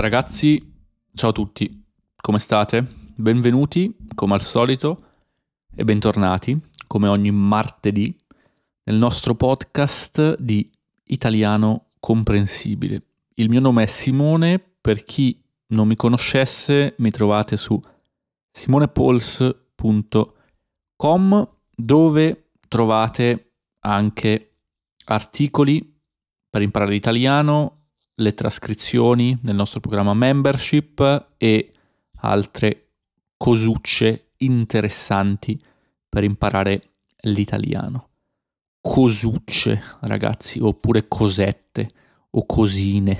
Ragazzi, ciao a tutti, come state? Benvenuti, come al solito, e bentornati, come ogni martedì, nel nostro podcast di Italiano Comprensibile. Il mio nome è Simone, per chi non mi conoscesse mi trovate su simonepols.com dove trovate anche articoli per imparare l'italiano, le trascrizioni nel nostro programma membership e altre cosucce interessanti per imparare l'italiano. Cosucce, ragazzi, oppure cosette o cosine.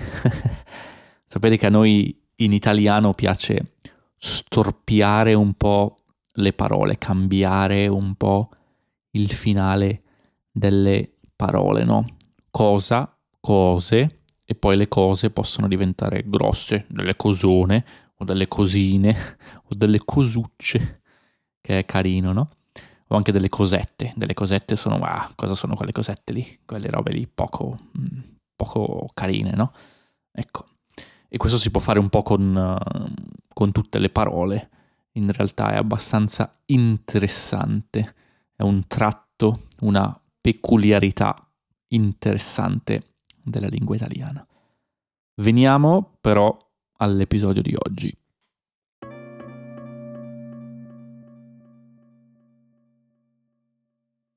Sapete che a noi in italiano piace storpiare un po' le parole, cambiare un po' il finale delle parole, no? Cosa, cose, e poi le cose possono diventare grosse, delle cosone o delle cosine o delle cosucce, che è carino, no? O anche delle cosette. Delle cosette sono, ah, cosa sono quelle cosette lì? Quelle robe lì poco, mm, poco carine, no? Ecco. E questo si può fare un po' con, con tutte le parole. In realtà è abbastanza interessante. È un tratto, una peculiarità interessante della lingua italiana. Veniamo però all'episodio di oggi.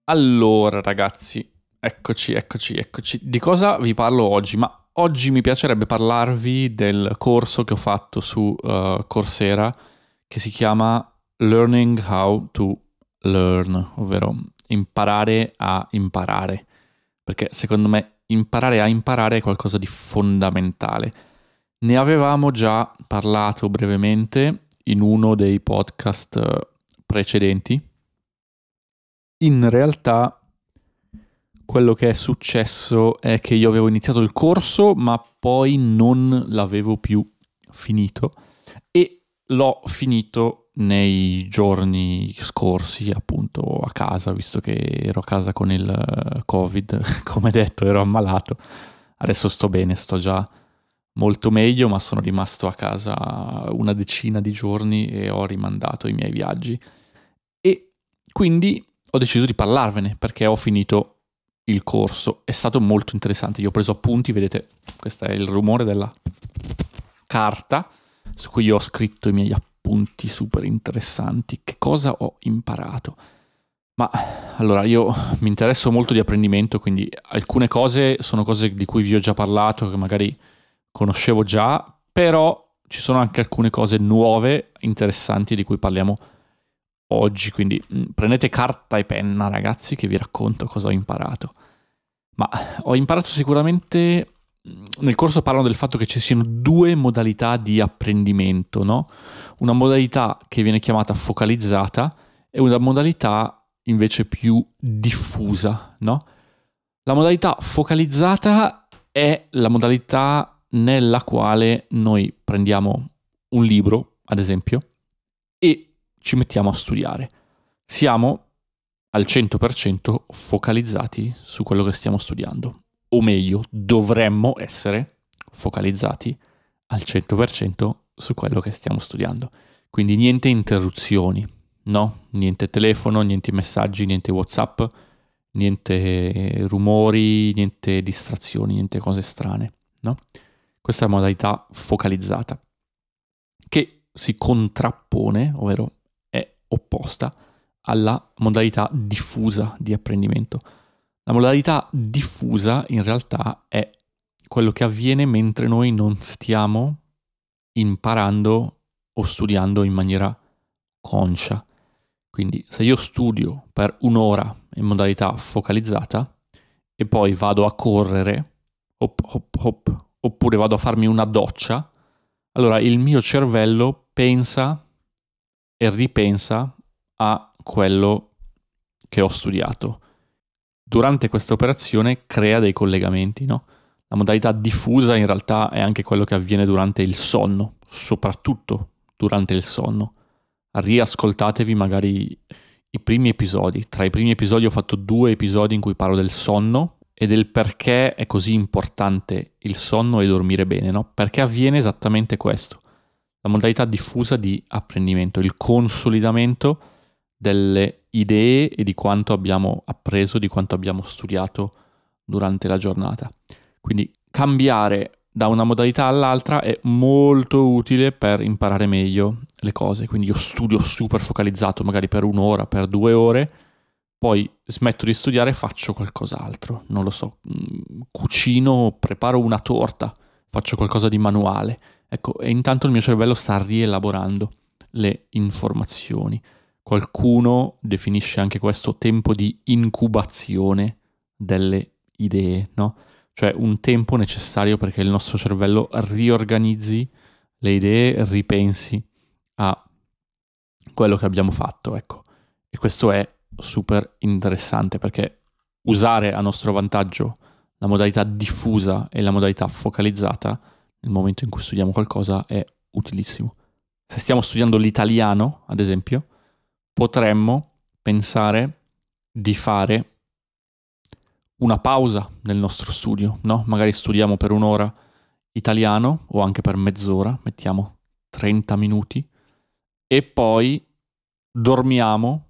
Allora ragazzi, eccoci, eccoci, eccoci. Di cosa vi parlo oggi? Ma oggi mi piacerebbe parlarvi del corso che ho fatto su uh, Coursera che si chiama Learning How to Learn, ovvero imparare a imparare. Perché secondo me imparare a imparare è qualcosa di fondamentale. Ne avevamo già parlato brevemente in uno dei podcast eh, precedenti. In realtà quello che è successo è che io avevo iniziato il corso ma poi non l'avevo più finito e l'ho finito nei giorni scorsi appunto a casa, visto che ero a casa con il eh, Covid, come detto ero ammalato, adesso sto bene, sto già molto meglio, ma sono rimasto a casa una decina di giorni e ho rimandato i miei viaggi. E quindi ho deciso di parlarvene perché ho finito il corso, è stato molto interessante, io ho preso appunti, vedete, questo è il rumore della carta su cui ho scritto i miei appunti punti super interessanti. Che cosa ho imparato? Ma allora io mi interesso molto di apprendimento, quindi alcune cose sono cose di cui vi ho già parlato, che magari conoscevo già, però ci sono anche alcune cose nuove, interessanti di cui parliamo oggi. Quindi mm, prendete carta e penna, ragazzi, che vi racconto cosa ho imparato. Ma ho imparato sicuramente nel corso parlano del fatto che ci siano due modalità di apprendimento, no? Una modalità che viene chiamata focalizzata e una modalità invece più diffusa, no? La modalità focalizzata è la modalità nella quale noi prendiamo un libro, ad esempio, e ci mettiamo a studiare. Siamo al 100% focalizzati su quello che stiamo studiando o meglio, dovremmo essere focalizzati al 100% su quello che stiamo studiando. Quindi niente interruzioni, no? Niente telefono, niente messaggi, niente WhatsApp, niente rumori, niente distrazioni, niente cose strane, no? Questa è la modalità focalizzata, che si contrappone, ovvero è opposta alla modalità diffusa di apprendimento la modalità diffusa in realtà è quello che avviene mentre noi non stiamo imparando o studiando in maniera conscia. Quindi se io studio per un'ora in modalità focalizzata e poi vado a correre, hop, hop, hop, oppure vado a farmi una doccia, allora il mio cervello pensa e ripensa a quello che ho studiato durante questa operazione crea dei collegamenti, no? La modalità diffusa in realtà è anche quello che avviene durante il sonno, soprattutto durante il sonno. Riascoltatevi magari i primi episodi. Tra i primi episodi ho fatto due episodi in cui parlo del sonno e del perché è così importante il sonno e dormire bene, no? Perché avviene esattamente questo, la modalità diffusa di apprendimento, il consolidamento delle idee e di quanto abbiamo appreso, di quanto abbiamo studiato durante la giornata. Quindi cambiare da una modalità all'altra è molto utile per imparare meglio le cose. Quindi io studio super focalizzato, magari per un'ora, per due ore, poi smetto di studiare e faccio qualcos'altro. Non lo so, mm, cucino, preparo una torta, faccio qualcosa di manuale. Ecco, e intanto il mio cervello sta rielaborando le informazioni. Qualcuno definisce anche questo tempo di incubazione delle idee, no? Cioè un tempo necessario perché il nostro cervello riorganizzi le idee, ripensi a quello che abbiamo fatto, ecco. E questo è super interessante perché usare a nostro vantaggio la modalità diffusa e la modalità focalizzata nel momento in cui studiamo qualcosa è utilissimo. Se stiamo studiando l'italiano, ad esempio, potremmo pensare di fare una pausa nel nostro studio, no? Magari studiamo per un'ora italiano o anche per mezz'ora, mettiamo 30 minuti, e poi dormiamo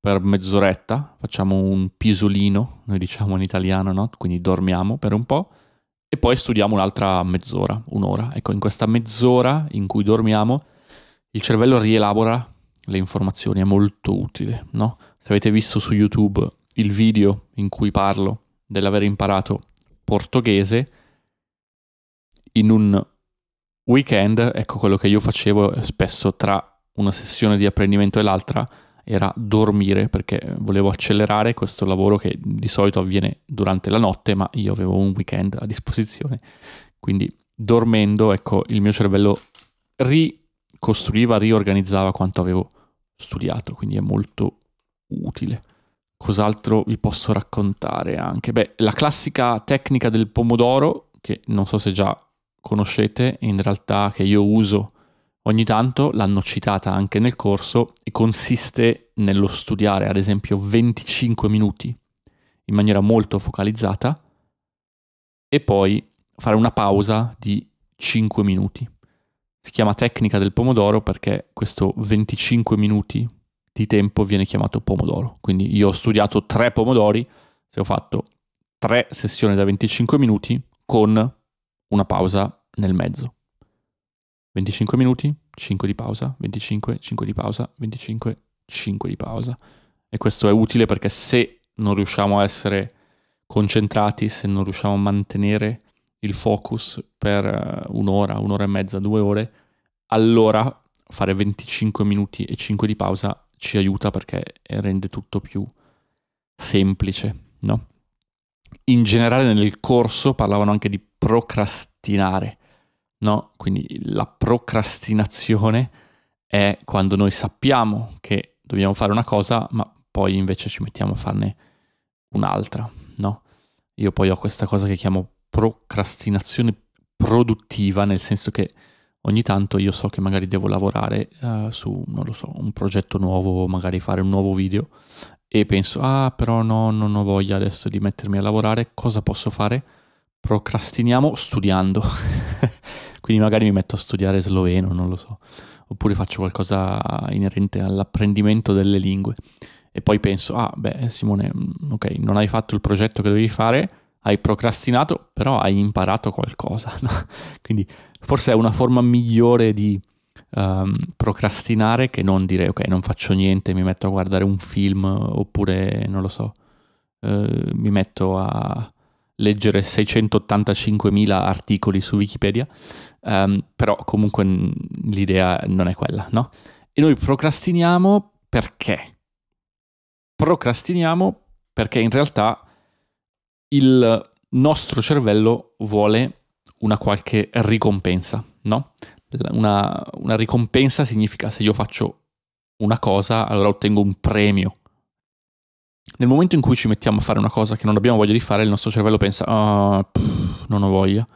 per mezz'oretta, facciamo un pisolino, noi diciamo in italiano, no? Quindi dormiamo per un po' e poi studiamo un'altra mezz'ora, un'ora. Ecco, in questa mezz'ora in cui dormiamo, il cervello rielabora le informazioni, è molto utile, no? Se avete visto su YouTube il video in cui parlo dell'aver imparato portoghese, in un weekend, ecco quello che io facevo spesso tra una sessione di apprendimento e l'altra, era dormire perché volevo accelerare questo lavoro che di solito avviene durante la notte, ma io avevo un weekend a disposizione. Quindi dormendo, ecco, il mio cervello ricostruiva, riorganizzava quanto avevo studiato, quindi è molto utile. Cos'altro vi posso raccontare anche? Beh, la classica tecnica del pomodoro, che non so se già conoscete, in realtà che io uso ogni tanto, l'hanno citata anche nel corso, e consiste nello studiare ad esempio 25 minuti in maniera molto focalizzata e poi fare una pausa di 5 minuti. Si chiama tecnica del pomodoro perché questo 25 minuti di tempo viene chiamato pomodoro. Quindi io ho studiato tre pomodori, se ho fatto tre sessioni da 25 minuti con una pausa nel mezzo. 25 minuti, 5 di pausa, 25, 5 di pausa, 25, 5 di pausa. E questo è utile perché se non riusciamo a essere concentrati, se non riusciamo a mantenere il focus per eh, un'ora, un'ora e mezza, due ore, allora fare 25 minuti e 5 di pausa ci aiuta perché rende tutto più semplice, no? In generale nel corso parlavano anche di procrastinare, no? Quindi la procrastinazione è quando noi sappiamo che dobbiamo fare una cosa, ma poi invece ci mettiamo a farne un'altra, no? Io poi ho questa cosa che chiamo procrastinazione produttiva, nel senso che ogni tanto io so che magari devo lavorare uh, su, non lo so, un progetto nuovo, magari fare un nuovo video e penso, ah però no, non ho voglia adesso di mettermi a lavorare, cosa posso fare? Procrastiniamo studiando. Quindi magari mi metto a studiare sloveno, non lo so, oppure faccio qualcosa inerente all'apprendimento delle lingue. E poi penso, ah beh Simone, mm, ok, non hai fatto il progetto che dovevi fare, hai procrastinato, però hai imparato qualcosa. No? Quindi forse è una forma migliore di um, procrastinare che non dire ok, non faccio niente, mi metto a guardare un film oppure non lo so, uh, mi metto a leggere 685.000 articoli su Wikipedia, um, però comunque l'idea non è quella, no? E noi procrastiniamo perché? Procrastiniamo perché in realtà il nostro cervello vuole una qualche ricompensa, no? Una, una, ricompensa significa se io faccio una cosa, allora ottengo un premio. Nel momento in cui ci mettiamo a fare una cosa che non abbiamo voglia di fare, il nostro cervello pensa, oh, pff, non ho voglia.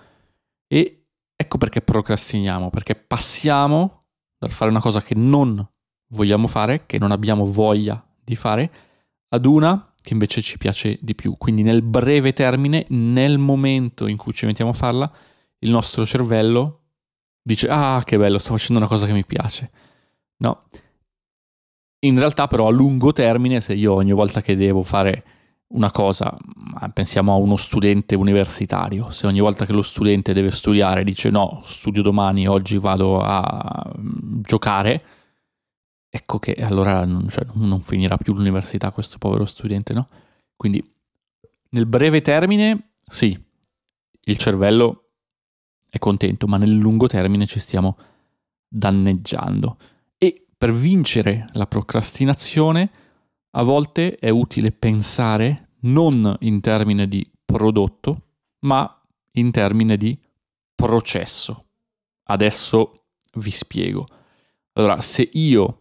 E ecco perché procrastiniamo, perché passiamo dal fare una cosa che non vogliamo fare, che non abbiamo voglia di fare, ad una che invece ci piace di più. Quindi nel breve termine, nel momento in cui ci mettiamo a farla, il nostro cervello dice ah che bello, sto facendo una cosa che mi piace. No. In realtà però a lungo termine, se io ogni volta che devo fare una cosa, pensiamo a uno studente universitario, se ogni volta che lo studente deve studiare dice no, studio domani, oggi vado a mm, giocare, ecco che allora non, cioè, non finirà più l'università questo povero studente, no? Quindi nel breve termine, sì, il cervello è contento, ma nel lungo termine ci stiamo danneggiando. E per vincere la procrastinazione, a volte è utile pensare non in termini di prodotto, ma in termini di processo. Adesso vi spiego. Allora, se io,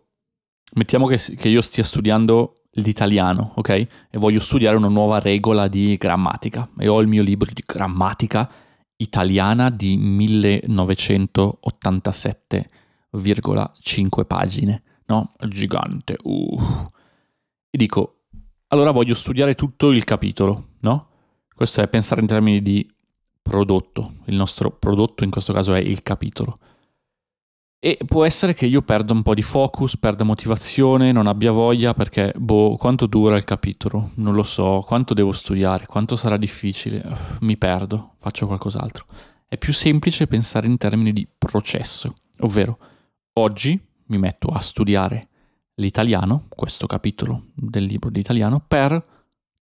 mettiamo che, che io stia studiando l'italiano, ok? E voglio studiare una nuova regola di grammatica e ho il mio libro di grammatica italiana di 1987,5 pagine, no? Gigante. Uh. E dico, allora voglio studiare tutto il capitolo, no? Questo è pensare in termini di prodotto. Il nostro prodotto in questo caso è il capitolo. E può essere che io perda un po' di focus, perda motivazione, non abbia voglia perché, boh, quanto dura il capitolo? Non lo so, quanto devo studiare, quanto sarà difficile, Uff, mi perdo, faccio qualcos'altro. È più semplice pensare in termini di processo, ovvero oggi mi metto a studiare l'italiano, questo capitolo del libro di italiano, per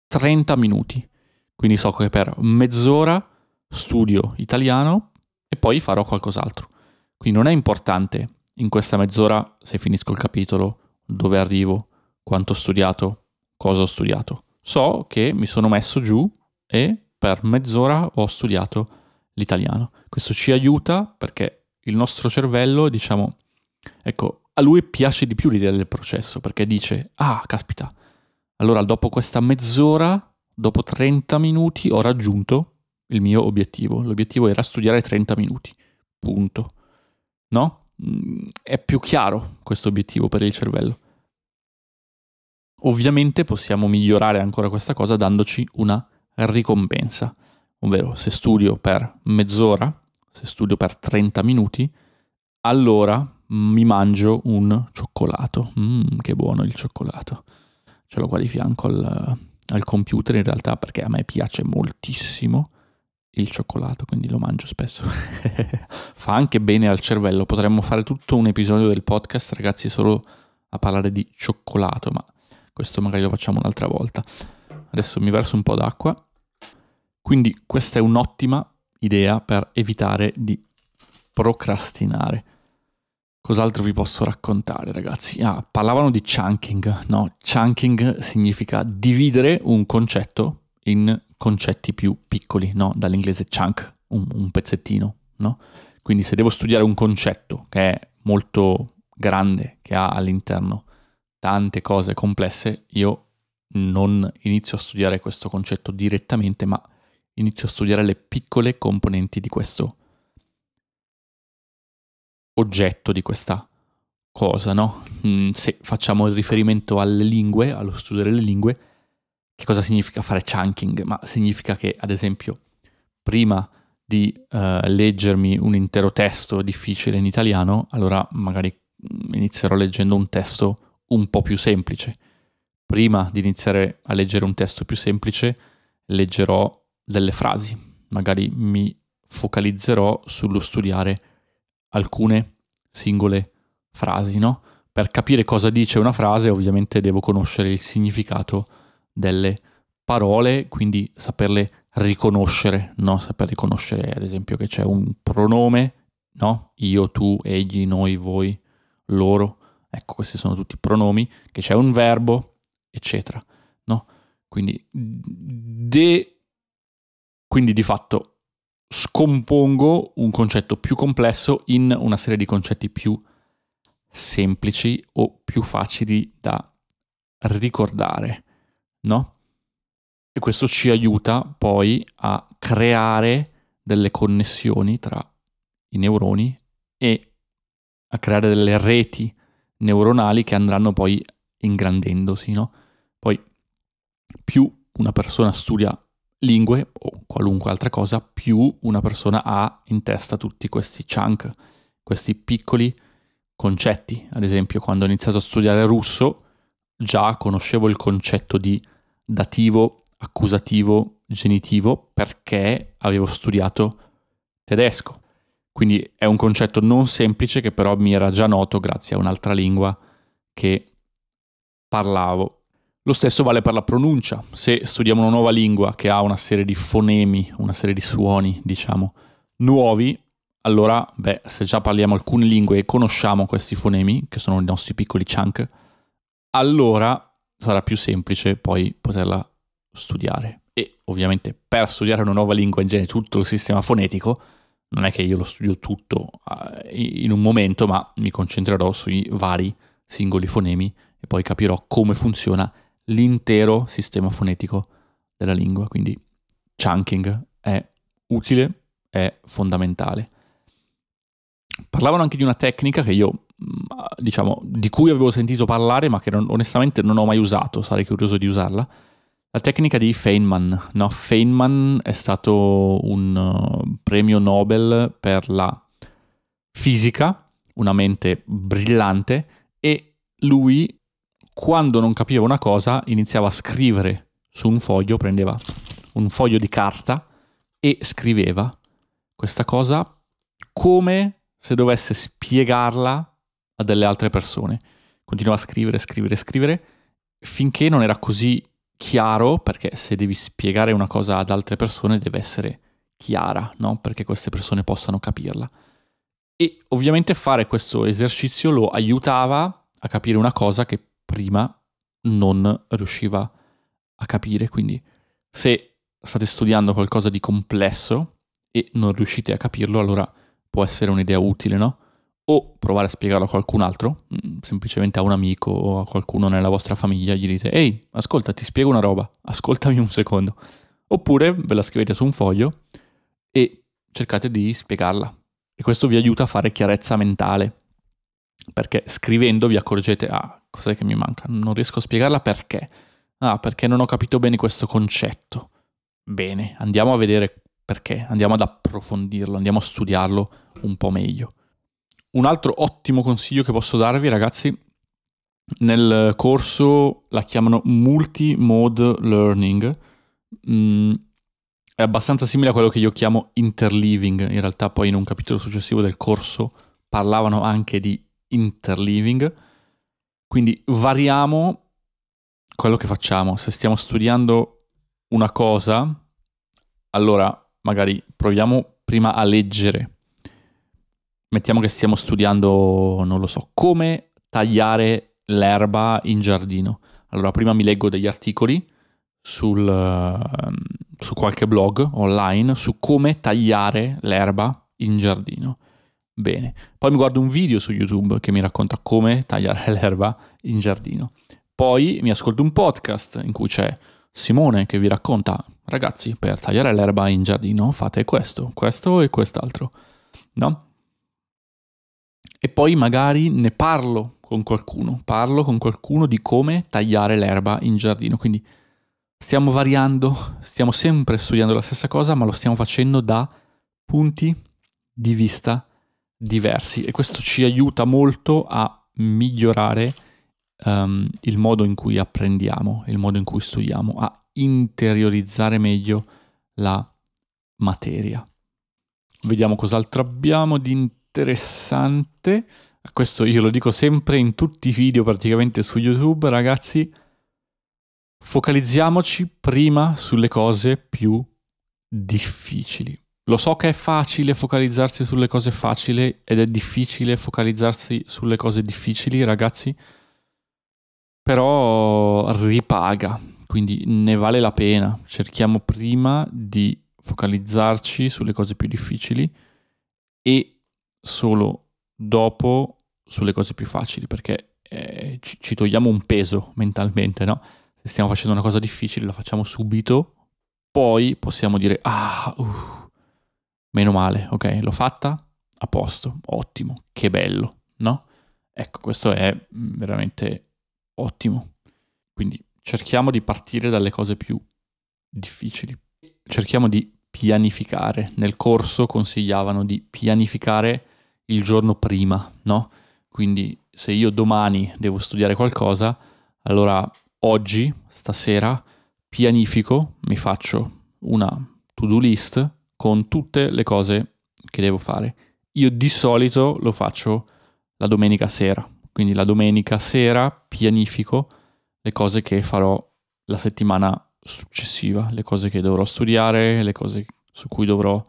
30 minuti. Quindi so che per mezz'ora studio italiano e poi farò qualcos'altro. Quindi non è importante in questa mezz'ora se finisco il capitolo, dove arrivo, quanto ho studiato, cosa ho studiato. So che mi sono messo giù e per mezz'ora ho studiato l'italiano. Questo ci aiuta perché il nostro cervello, diciamo, ecco, a lui piace di più l'idea del processo perché dice, ah, caspita, allora dopo questa mezz'ora, dopo 30 minuti, ho raggiunto il mio obiettivo. L'obiettivo era studiare 30 minuti, punto no? Mm, è più chiaro questo obiettivo per il cervello. Ovviamente possiamo migliorare ancora questa cosa dandoci una ricompensa, ovvero se studio per mezz'ora, se studio per 30 minuti, allora mi mangio un cioccolato. Mmm, che buono il cioccolato. Ce l'ho qua di fianco al, al computer in realtà perché a me piace moltissimo il cioccolato, quindi lo mangio spesso. Fa anche bene al cervello. Potremmo fare tutto un episodio del podcast, ragazzi, solo a parlare di cioccolato, ma questo magari lo facciamo un'altra volta. Adesso mi verso un po' d'acqua. Quindi questa è un'ottima idea per evitare di procrastinare. Cos'altro vi posso raccontare, ragazzi? Ah, parlavano di chunking. No, chunking significa dividere un concetto in concetti più piccoli, no? Dall'inglese chunk, un, un pezzettino, no? Quindi se devo studiare un concetto che è molto grande, che ha all'interno tante cose complesse, io non inizio a studiare questo concetto direttamente, ma inizio a studiare le piccole componenti di questo oggetto, di questa cosa, no? Mm, se facciamo il riferimento alle lingue, allo studio delle lingue, che cosa significa fare chunking? Ma significa che, ad esempio, prima di uh, leggermi un intero testo difficile in italiano, allora magari mm, inizierò leggendo un testo un po' più semplice. Prima di iniziare a leggere un testo più semplice, leggerò delle frasi. Magari mi focalizzerò sullo studiare alcune singole frasi, no? Per capire cosa dice una frase, ovviamente devo conoscere il significato delle parole, quindi saperle riconoscere, no? Saper riconoscere ad esempio che c'è un pronome, no? Io, tu, egli, noi, voi, loro. Ecco, questi sono tutti pronomi, che c'è un verbo, eccetera, no? Quindi, de... quindi di fatto scompongo un concetto più complesso in una serie di concetti più semplici o più facili da ricordare no? E questo ci aiuta poi a creare delle connessioni tra i neuroni e a creare delle reti neuronali che andranno poi ingrandendosi, no? Poi più una persona studia lingue o qualunque altra cosa, più una persona ha in testa tutti questi chunk, questi piccoli concetti. Ad esempio, quando ho iniziato a studiare russo, già conoscevo il concetto di dativo, accusativo, genitivo perché avevo studiato tedesco. Quindi è un concetto non semplice che però mi era già noto grazie a un'altra lingua che parlavo. Lo stesso vale per la pronuncia. Se studiamo una nuova lingua che ha una serie di fonemi, una serie di suoni, diciamo, nuovi, allora, beh, se già parliamo alcune lingue e conosciamo questi fonemi, che sono i nostri piccoli chunk, allora sarà più semplice poi poterla studiare. E ovviamente per studiare una nuova lingua in genere tutto il sistema fonetico, non è che io lo studio tutto uh, in un momento, ma mi concentrerò sui vari singoli fonemi e poi capirò come funziona l'intero sistema fonetico della lingua. Quindi chunking è utile, è fondamentale. Parlavano anche di una tecnica che io, diciamo, di cui avevo sentito parlare, ma che non, onestamente non ho mai usato, sarei curioso di usarla. La tecnica di Feynman. No? Feynman è stato un uh, premio Nobel per la fisica, una mente brillante, e lui, quando non capiva una cosa, iniziava a scrivere su un foglio, prendeva un foglio di carta e scriveva questa cosa come se dovesse spiegarla a delle altre persone. Continuava a scrivere, scrivere, scrivere, finché non era così chiaro, perché se devi spiegare una cosa ad altre persone deve essere chiara, no? Perché queste persone possano capirla. E ovviamente fare questo esercizio lo aiutava a capire una cosa che prima non riusciva a capire. Quindi se state studiando qualcosa di complesso e non riuscite a capirlo, allora può essere un'idea utile, no? O provare a spiegarlo a qualcun altro, mm, semplicemente a un amico o a qualcuno nella vostra famiglia, gli dite, ehi, ascolta, ti spiego una roba, ascoltami un secondo. Oppure ve la scrivete su un foglio e cercate di spiegarla. E questo vi aiuta a fare chiarezza mentale. Perché scrivendo vi accorgete, ah, cos'è che mi manca? Non riesco a spiegarla perché? Ah, perché non ho capito bene questo concetto. Bene, andiamo a vedere perché andiamo ad approfondirlo, andiamo a studiarlo un po' meglio. Un altro ottimo consiglio che posso darvi, ragazzi, nel corso la chiamano multi-mode learning. Mm, è abbastanza simile a quello che io chiamo interleaving. In realtà, poi in un capitolo successivo del corso parlavano anche di interleaving. Quindi variamo quello che facciamo. Se stiamo studiando una cosa, allora magari proviamo prima a leggere. Mettiamo che stiamo studiando, non lo so, come tagliare l'erba in giardino. Allora, prima mi leggo degli articoli sul, uh, su qualche blog online su come tagliare l'erba in giardino. Bene, poi mi guardo un video su YouTube che mi racconta come tagliare l'erba in giardino. Poi mi ascolto un podcast in cui c'è Simone che vi racconta, ragazzi, per tagliare l'erba in giardino fate questo, questo e quest'altro, no? E poi magari ne parlo con qualcuno, parlo con qualcuno di come tagliare l'erba in giardino, quindi stiamo variando, stiamo sempre studiando la stessa cosa, ma lo stiamo facendo da punti di vista diversi e questo ci aiuta molto a migliorare um, il modo in cui apprendiamo, il modo in cui studiamo, a interiorizzare meglio la materia. Vediamo cos'altro abbiamo di interessante. Questo io lo dico sempre in tutti i video praticamente su YouTube, ragazzi. Focalizziamoci prima sulle cose più difficili. Lo so che è facile focalizzarsi sulle cose facili ed è difficile focalizzarsi sulle cose difficili, ragazzi però ripaga, quindi ne vale la pena. Cerchiamo prima di focalizzarci sulle cose più difficili e solo dopo sulle cose più facili, perché eh, ci, togliamo un peso mentalmente, no? Se stiamo facendo una cosa difficile, la facciamo subito, poi possiamo dire, ah, uh, meno male, ok, l'ho fatta, a posto, ottimo, che bello, no? Ecco, questo è veramente ottimo. Quindi cerchiamo di partire dalle cose più difficili. Cerchiamo di pianificare. Nel corso consigliavano di pianificare il giorno prima, no? Quindi se io domani devo studiare qualcosa, allora oggi, stasera, pianifico, mi faccio una to-do list con tutte le cose che devo fare. Io di solito lo faccio la domenica sera, quindi la domenica sera pianifico le cose che farò la settimana successiva, le cose che dovrò studiare, le cose su cui dovrò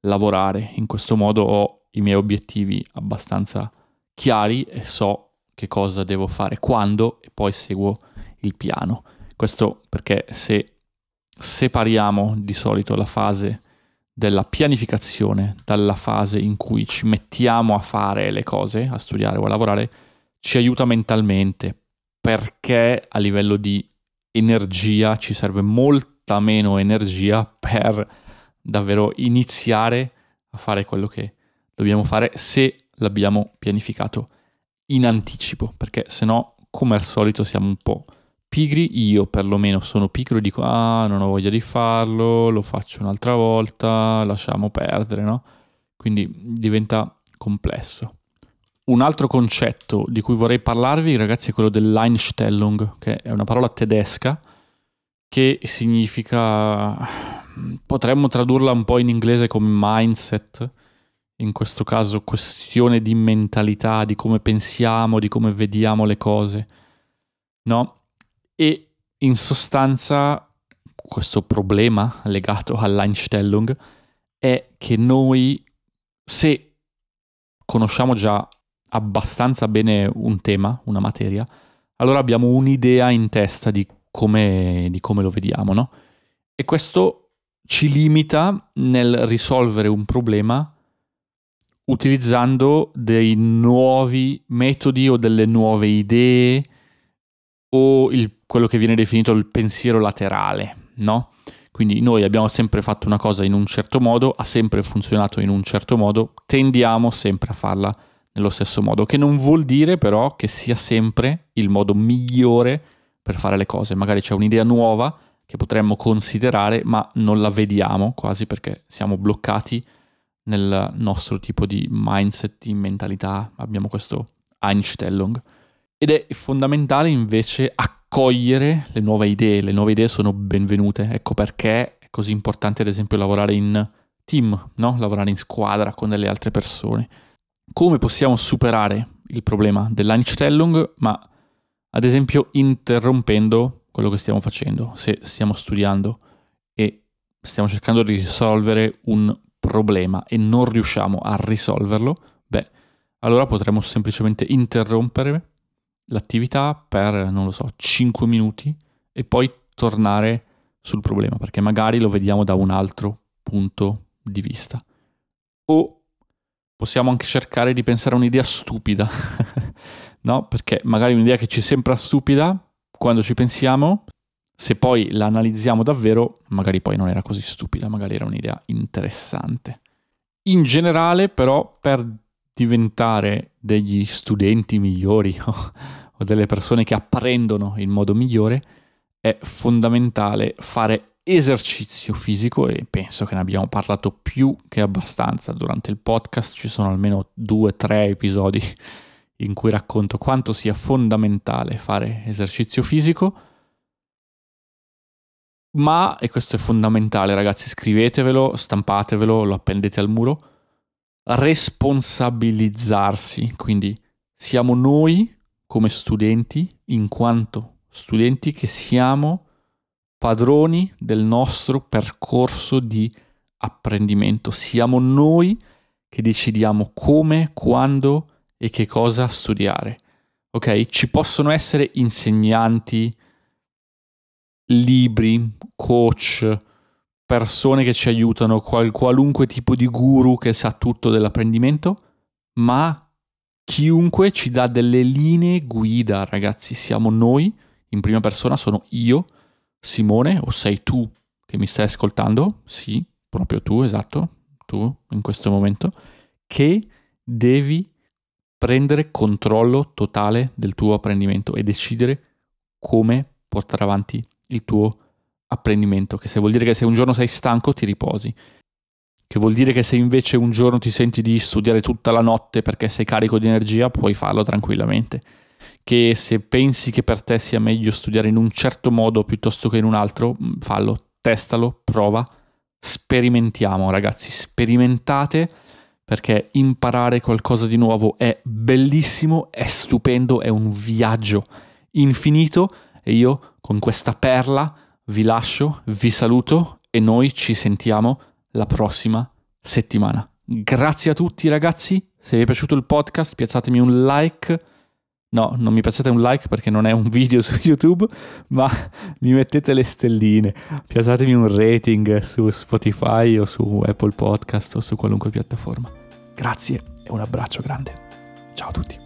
lavorare. In questo modo ho i miei obiettivi abbastanza chiari e so che cosa devo fare quando e poi seguo il piano. Questo perché se separiamo di solito la fase della pianificazione dalla fase in cui ci mettiamo a fare le cose, a studiare o a lavorare, ci aiuta mentalmente perché a livello di energia ci serve molta meno energia per davvero iniziare a fare quello che dobbiamo fare se l'abbiamo pianificato in anticipo, perché se no, come al solito, siamo un po' pigri. Io perlomeno sono pigro e dico, ah, non ho voglia di farlo, lo faccio un'altra volta, lasciamo perdere, no? Quindi diventa complesso. Un altro concetto di cui vorrei parlarvi, ragazzi, è quello dell'Einstellung, che è una parola tedesca che significa, potremmo tradurla un po' in inglese come mindset, in questo caso questione di mentalità, di come pensiamo, di come vediamo le cose, no? E in sostanza questo problema legato all'Einstellung è che noi, se conosciamo già abbastanza bene un tema, una materia, allora abbiamo un'idea in testa di come, di come lo vediamo, no? E questo ci limita nel risolvere un problema utilizzando dei nuovi metodi o delle nuove idee o il, quello che viene definito il pensiero laterale, no? Quindi noi abbiamo sempre fatto una cosa in un certo modo, ha sempre funzionato in un certo modo, tendiamo sempre a farla nello stesso modo, che non vuol dire però che sia sempre il modo migliore per fare le cose. Magari c'è un'idea nuova che potremmo considerare, ma non la vediamo quasi perché siamo bloccati nel nostro tipo di mindset, di mentalità, abbiamo questo Einstellung. Ed è fondamentale invece accogliere le nuove idee, le nuove idee sono benvenute, ecco perché è così importante ad esempio lavorare in team, no? lavorare in squadra con delle altre persone. Come possiamo superare il problema dell'Einstellung? Ma ad esempio interrompendo quello che stiamo facendo, se stiamo studiando e stiamo cercando di risolvere un problema e non riusciamo a risolverlo, beh, allora potremmo semplicemente interrompere l'attività per, non lo so, 5 minuti e poi tornare sul problema, perché magari lo vediamo da un altro punto di vista. O possiamo anche cercare di pensare a un'idea stupida, no? Perché magari un'idea che ci sembra stupida, quando ci pensiamo, se poi la analizziamo davvero, magari poi non era così stupida, magari era un'idea interessante. In generale, però, per diventare degli studenti migliori o, delle persone che apprendono in modo migliore, è fondamentale fare esercizio fisico e penso che ne abbiamo parlato più che abbastanza durante il podcast, ci sono almeno due o tre episodi in cui racconto quanto sia fondamentale fare esercizio fisico ma, e questo è fondamentale ragazzi, scrivetevelo, stampatevelo, lo appendete al muro, responsabilizzarsi, quindi siamo noi come studenti, in quanto studenti che siamo padroni del nostro percorso di apprendimento, siamo noi che decidiamo come, quando e che cosa studiare. Ok? Ci possono essere insegnanti, libri, coach, persone che ci aiutano, qual- qualunque tipo di guru che sa tutto dell'apprendimento, ma chiunque ci dà delle linee guida, ragazzi, siamo noi, in prima persona sono io, Simone, o sei tu che mi stai ascoltando? Sì, proprio tu, esatto, tu in questo momento, che devi prendere controllo totale del tuo apprendimento e decidere come portare avanti il tuo apprendimento, che se vuol dire che se un giorno sei stanco ti riposi, che vuol dire che se invece un giorno ti senti di studiare tutta la notte perché sei carico di energia, puoi farlo tranquillamente, che se pensi che per te sia meglio studiare in un certo modo piuttosto che in un altro, mm, fallo, testalo, prova, sperimentiamo ragazzi, sperimentate perché imparare qualcosa di nuovo è bellissimo, è stupendo, è un viaggio infinito e io con questa perla vi lascio, vi saluto e noi ci sentiamo la prossima settimana. Grazie a tutti ragazzi, se vi è piaciuto il podcast piazzatemi un like. No, non mi piazzate un like perché non è un video su YouTube, ma mi mettete le stelline. Piazzatemi un rating su Spotify o su Apple Podcast o su qualunque piattaforma. Grazie e un abbraccio grande. Ciao a tutti.